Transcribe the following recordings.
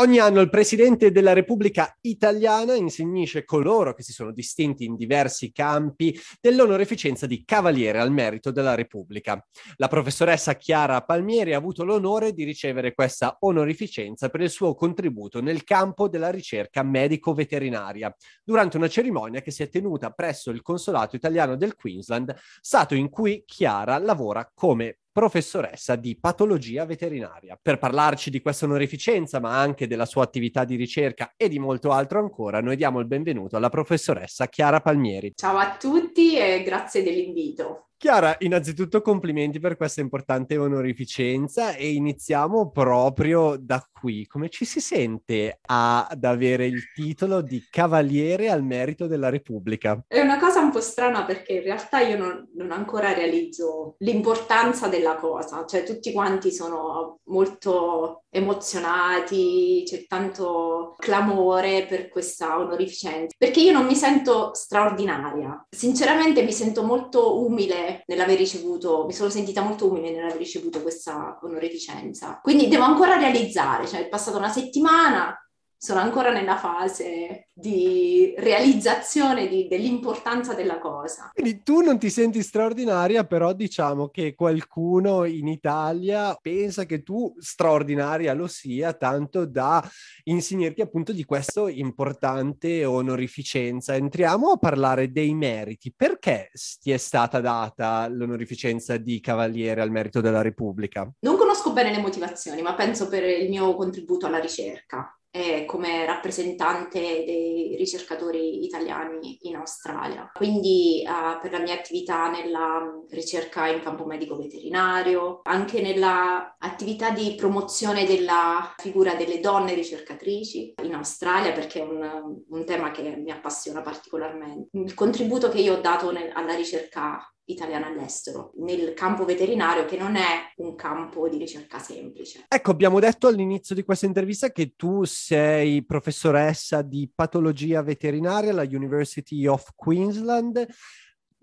Ogni anno il Presidente della Repubblica Italiana insegnisce coloro che si sono distinti in diversi campi dell'onorificenza di Cavaliere al Merito della Repubblica. La professoressa Chiara Palmieri ha avuto l'onore di ricevere questa onorificenza per il suo contributo nel campo della ricerca medico-veterinaria, durante una cerimonia che si è tenuta presso il Consolato Italiano del Queensland, stato in cui Chiara lavora come professoressa di patologia veterinaria. Per parlarci di questa onorificenza, ma anche della sua attività di ricerca e di molto altro ancora, noi diamo il benvenuto alla professoressa Chiara Palmieri. Ciao a tutti e grazie dell'invito. Chiara, innanzitutto complimenti per questa importante onorificenza e iniziamo proprio da qui. Come ci si sente ad avere il titolo di Cavaliere al Merito della Repubblica? È una cosa un po' strana perché in realtà io non, non ancora realizzo l'importanza della cosa, cioè tutti quanti sono molto emozionati, c'è tanto clamore per questa onorificenza, perché io non mi sento straordinaria. Sinceramente mi sento molto umile nell'aver ricevuto, mi sono sentita molto umile nell'aver ricevuto questa onorificenza. Quindi devo ancora realizzare, cioè è passata una settimana, sono ancora nella fase di realizzazione di, dell'importanza della cosa. Quindi tu non ti senti straordinaria, però diciamo che qualcuno in Italia pensa che tu straordinaria lo sia, tanto da insignirti appunto di questa importante onorificenza. Entriamo a parlare dei meriti. Perché ti è stata data l'onorificenza di Cavaliere al merito della Repubblica? Non conosco bene le motivazioni, ma penso per il mio contributo alla ricerca eh, come rappresentante dei ricercatori italiani in Australia. Quindi eh, per la mia attività nella ricerca in campo medico veterinario, anche nella attività di promozione della figura delle donne ricercatrici in Australia, perché è un, un tema che mi appassiona particolarmente. Il contributo che io ho dato nel, alla ricerca italiana all'estero, nel campo veterinario che non è un campo di ricerca semplice. Ecco, abbiamo detto all'inizio di questa intervista che tu sei professoressa di patologia veterinaria alla University of Queensland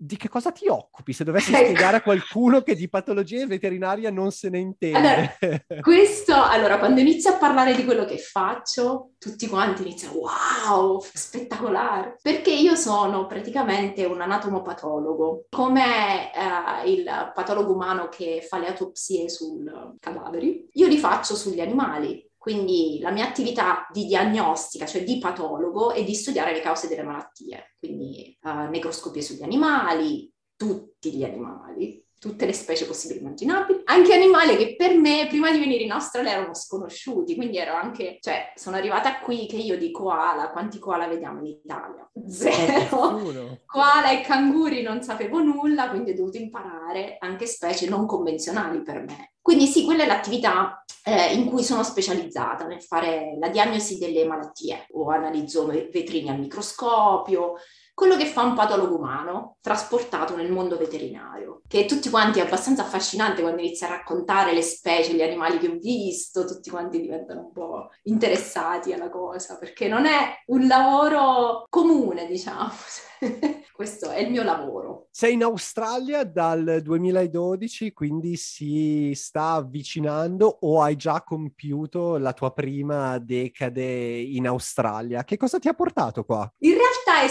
di che cosa ti occupi? Se dovessi ecco. spiegare a qualcuno che di patologia veterinaria non se ne intende. Allora, questo, allora, quando inizio a parlare di quello che faccio, tutti quanti iniziano, wow, spettacolare! Perché io sono praticamente un anatomopatologo, come eh, il patologo umano che fa le autopsie sui cadaveri, io li faccio sugli animali. Quindi la mia attività di diagnostica, cioè di patologo, è di studiare le cause delle malattie, quindi uh, necroscopie sugli animali, tutti gli animali, tutte le specie possibili e immaginabili, anche animali che per me prima di venire in Australia erano sconosciuti, quindi ero anche, cioè sono arrivata qui che io di koala, quanti koala vediamo in Italia? Zero. koala e canguri non sapevo nulla, quindi ho dovuto imparare anche specie non convenzionali per me. Quindi sì, quella è l'attività eh, in cui sono specializzata nel fare la diagnosi delle malattie o analizzo vetrini al microscopio, quello che fa un patologo umano trasportato nel mondo veterinario, che tutti quanti è abbastanza affascinante quando inizia a raccontare le specie, gli animali che ho visto, tutti quanti diventano un po' interessati alla cosa, perché non è un lavoro comune, diciamo. Questo è il mio lavoro. Sei in Australia dal 2012, quindi si sta avvicinando o hai già compiuto la tua prima decade in Australia? Che cosa ti ha portato qua? In realtà è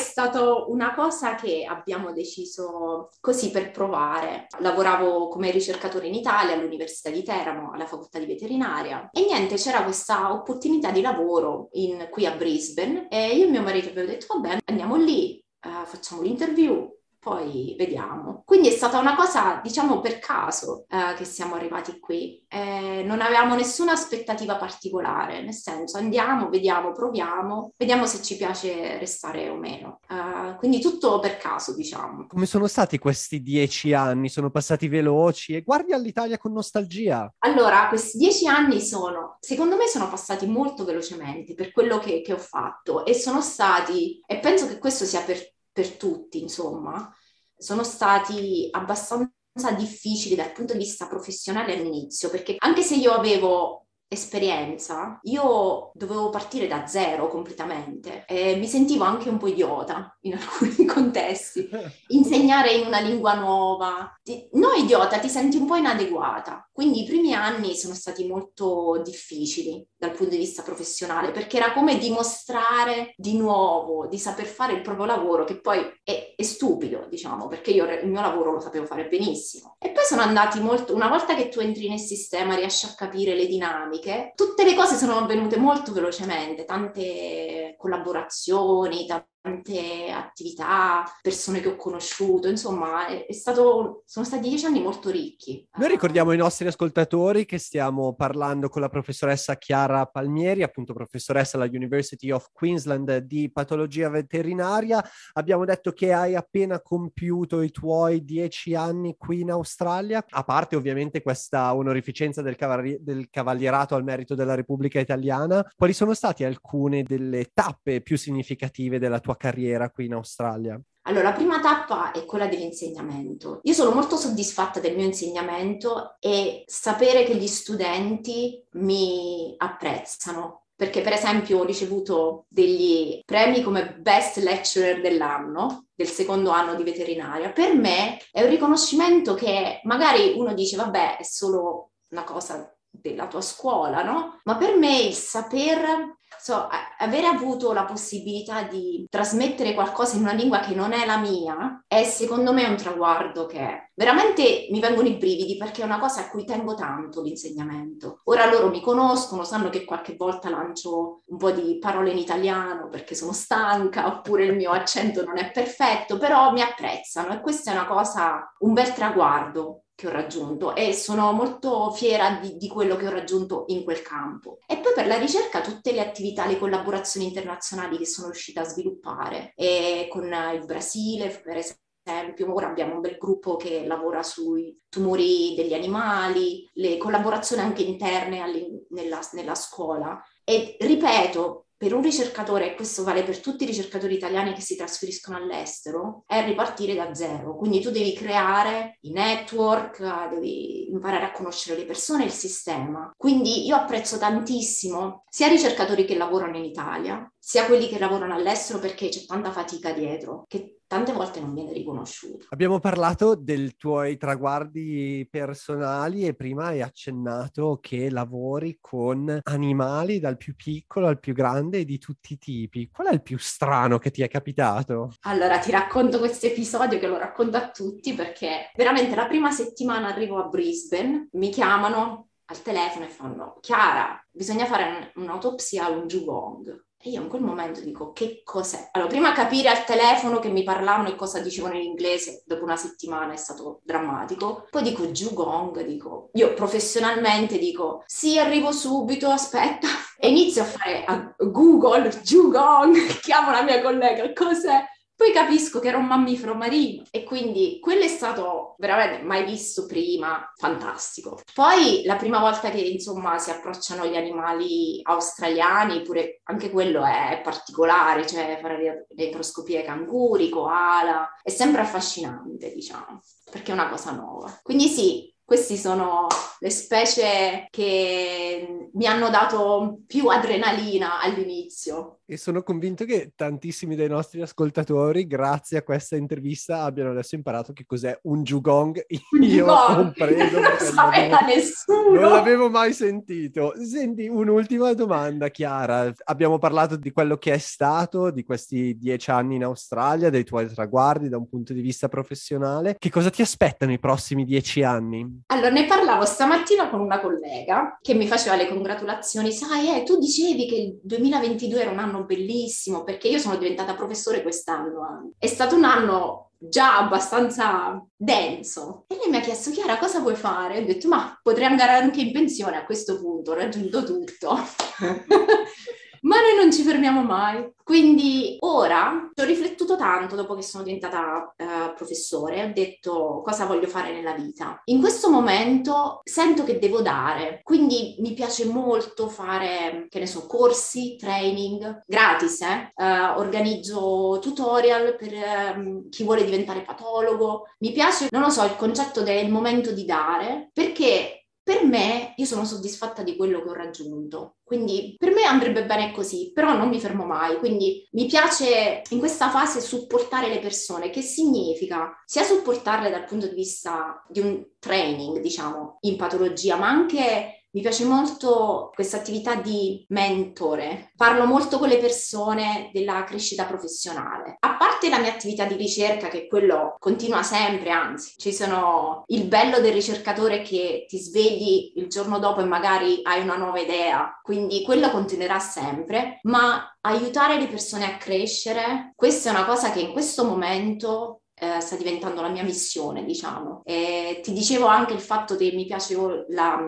una cosa che abbiamo deciso così per provare. Lavoravo come ricercatore in Italia all'Università di Teramo, alla facoltà di veterinaria. E niente, c'era questa opportunità di lavoro in, qui a Brisbane. E io e mio marito abbiamo detto vabbè andiamo lì uh, facciamo l'interview, poi vediamo. Quindi è stata una cosa, diciamo, per caso uh, che siamo arrivati qui. Eh, non avevamo nessuna aspettativa particolare, nel senso andiamo, vediamo, proviamo, vediamo se ci piace restare o meno. Uh, quindi tutto per caso, diciamo. Come sono stati questi dieci anni? Sono passati veloci e guardi all'Italia con nostalgia? Allora, questi dieci anni sono, secondo me, sono passati molto velocemente per quello che, che ho fatto e sono stati, e penso che questo sia per per tutti, insomma, sono stati abbastanza difficili dal punto di vista professionale all'inizio, perché anche se io avevo esperienza io dovevo partire da zero completamente e mi sentivo anche un po' idiota in alcuni contesti. Insegnare in una lingua nuova, ti, no idiota, ti senti un po' inadeguata. Quindi i primi anni sono stati molto difficili dal punto di vista professionale perché era come dimostrare di nuovo di saper fare il proprio lavoro che poi è, è stupido, diciamo, perché io il mio lavoro lo sapevo fare benissimo. E poi sono andati molto, una volta che tu entri nel sistema riesci a capire le dinamiche, tutte le cose sono avvenute molto velocemente, tante collaborazioni, tante tante attività, persone che ho conosciuto, insomma è, è stato, sono stati dieci anni molto ricchi. Noi ricordiamo ai nostri ascoltatori che stiamo parlando con la professoressa Chiara Palmieri, appunto professoressa alla University of Queensland di patologia veterinaria. Abbiamo detto che hai appena compiuto i tuoi dieci anni qui in Australia, a parte ovviamente questa onorificenza del, cavalli- del cavalierato al merito della Repubblica Italiana. Quali sono state alcune delle tappe più significative della tua carriera qui in Australia? Allora, la prima tappa è quella dell'insegnamento. Io sono molto soddisfatta del mio insegnamento e sapere che gli studenti mi apprezzano. Perché, per esempio, ho ricevuto degli premi come Best Lecturer dell'anno, del secondo anno di veterinaria. Per me è un riconoscimento che magari uno dice, vabbè, è solo una cosa della tua scuola, no? Ma per me il saper So, avere avuto la possibilità di trasmettere qualcosa in una lingua che non è la mia è secondo me un traguardo che veramente mi vengono i brividi perché è una cosa a cui tengo tanto l'insegnamento. Ora loro mi conoscono, sanno che qualche volta lancio un po' di parole in italiano perché sono stanca oppure il mio accento non è perfetto, però mi apprezzano e questa è una cosa, un bel traguardo che ho raggiunto e sono molto fiera di, di, quello che ho raggiunto in quel campo. E poi per la ricerca tutte le attività, le collaborazioni internazionali che sono riuscita a sviluppare e con il Brasile, per esempio. Ora abbiamo un bel gruppo che lavora sui tumori degli animali, le collaborazioni anche interne nella, nella scuola. E ripeto, per un ricercatore, e questo vale per tutti i ricercatori italiani che si trasferiscono all'estero, è ripartire da zero. Quindi tu devi creare i network, devi imparare a conoscere le persone e il sistema. Quindi io apprezzo tantissimo sia i ricercatori che lavorano in Italia, sia quelli che lavorano all'estero perché c'è tanta fatica dietro, che tante volte non viene riconosciuto. Abbiamo parlato dei tuoi traguardi personali e prima hai accennato che lavori con animali dal più piccolo al più grande e di tutti i tipi. Qual è il più strano che ti è capitato? Allora ti racconto questo episodio che lo racconto a tutti perché veramente la prima settimana arrivo a Brisbane, mi chiamano al telefono e fanno Chiara, bisogna fare un'autopsia a un jugong. E io in quel momento dico, che cos'è? Allora, prima capire al telefono che mi parlavano e cosa dicevano in inglese, dopo una settimana è stato drammatico. Poi dico, Jugong, dico, io professionalmente dico, sì, arrivo subito, aspetta. E inizio a fare a Google, Jugong, chiamo la mia collega, cos'è? Poi capisco che era un mammifero marino e quindi quello è stato veramente mai visto prima, fantastico. Poi la prima volta che insomma si approcciano gli animali australiani, pure anche quello è particolare, cioè fare microscopie canguri, koala, è sempre affascinante diciamo, perché è una cosa nuova. Quindi sì, queste sono le specie che mi hanno dato più adrenalina all'inizio. E sono convinto che tantissimi dei nostri ascoltatori, grazie a questa intervista, abbiano adesso imparato che cos'è un jugong. Io ho compreso. Non sapeva nessuno. Non l'avevo mai sentito. Senti, un'ultima domanda, Chiara. Abbiamo parlato di quello che è stato, di questi dieci anni in Australia, dei tuoi traguardi da un punto di vista professionale. Che cosa ti aspettano i prossimi dieci anni? Allora, ne parlavo stamattina con una collega che mi faceva le congratulazioni. Sai, eh, tu dicevi che il 2022 era un anno bellissimo perché io sono diventata professore quest'anno. È stato un anno già abbastanza denso. E lei mi ha chiesto, Chiara, cosa vuoi fare? Ho detto, ma potrei andare anche in pensione a questo punto, ho raggiunto tutto. ma noi non ci fermiamo mai. Quindi ora ci ho riflettuto tanto dopo che sono diventata uh, professore, ho detto cosa voglio fare nella vita. In questo momento sento che devo dare, quindi mi piace molto fare, che ne so, corsi, training, gratis, eh? Uh, organizzo tutorial per um, chi vuole diventare patologo. Mi piace, non lo so, il concetto del momento di dare, perché per me io sono soddisfatta di quello che ho raggiunto. Quindi per me andrebbe bene così, però non mi fermo mai. Quindi mi piace in questa fase supportare le persone, che significa sia supportarle dal punto di vista di un training, diciamo, in patologia, ma anche mi piace molto questa attività di mentore. Parlo molto con le persone della crescita professionale. A parte la mia attività di ricerca, che quello continua sempre, anzi, ci sono il bello del ricercatore che ti svegli il giorno dopo e magari hai una nuova idea, quindi quello continuerà sempre, ma aiutare le persone a crescere, questa è una cosa che in questo momento eh, sta diventando la mia missione, diciamo. E ti dicevo anche il fatto che mi piace la,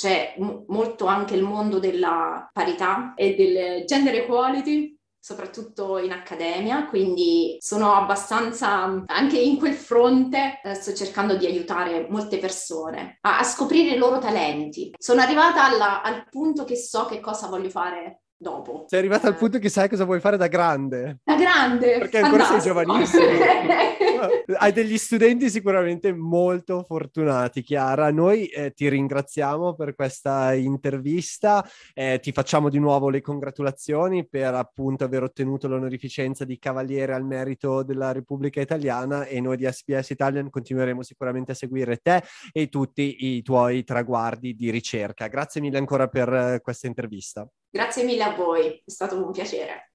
c'è m- molto anche il mondo della parità e del gender equality, soprattutto in accademia, quindi sono abbastanza anche in quel fronte eh, sto cercando di aiutare molte persone a, a scoprire i loro talenti. Sono arrivata alla, al punto che so che cosa voglio fare dopo. Sei arrivata al punto che sai cosa vuoi fare da grande. Da grande! Perché ancora Fantastico. sei giovanissima. Hai degli studenti sicuramente molto fortunati, Chiara. Noi eh, ti ringraziamo per questa intervista, eh, ti facciamo di nuovo le congratulazioni per appunto aver ottenuto l'onorificenza di Cavaliere al merito della Repubblica Italiana e noi di SPS Italian continueremo sicuramente a seguire te e tutti i tuoi traguardi di ricerca. Grazie mille ancora per eh, questa intervista. Grazie mille a voi, è stato un piacere.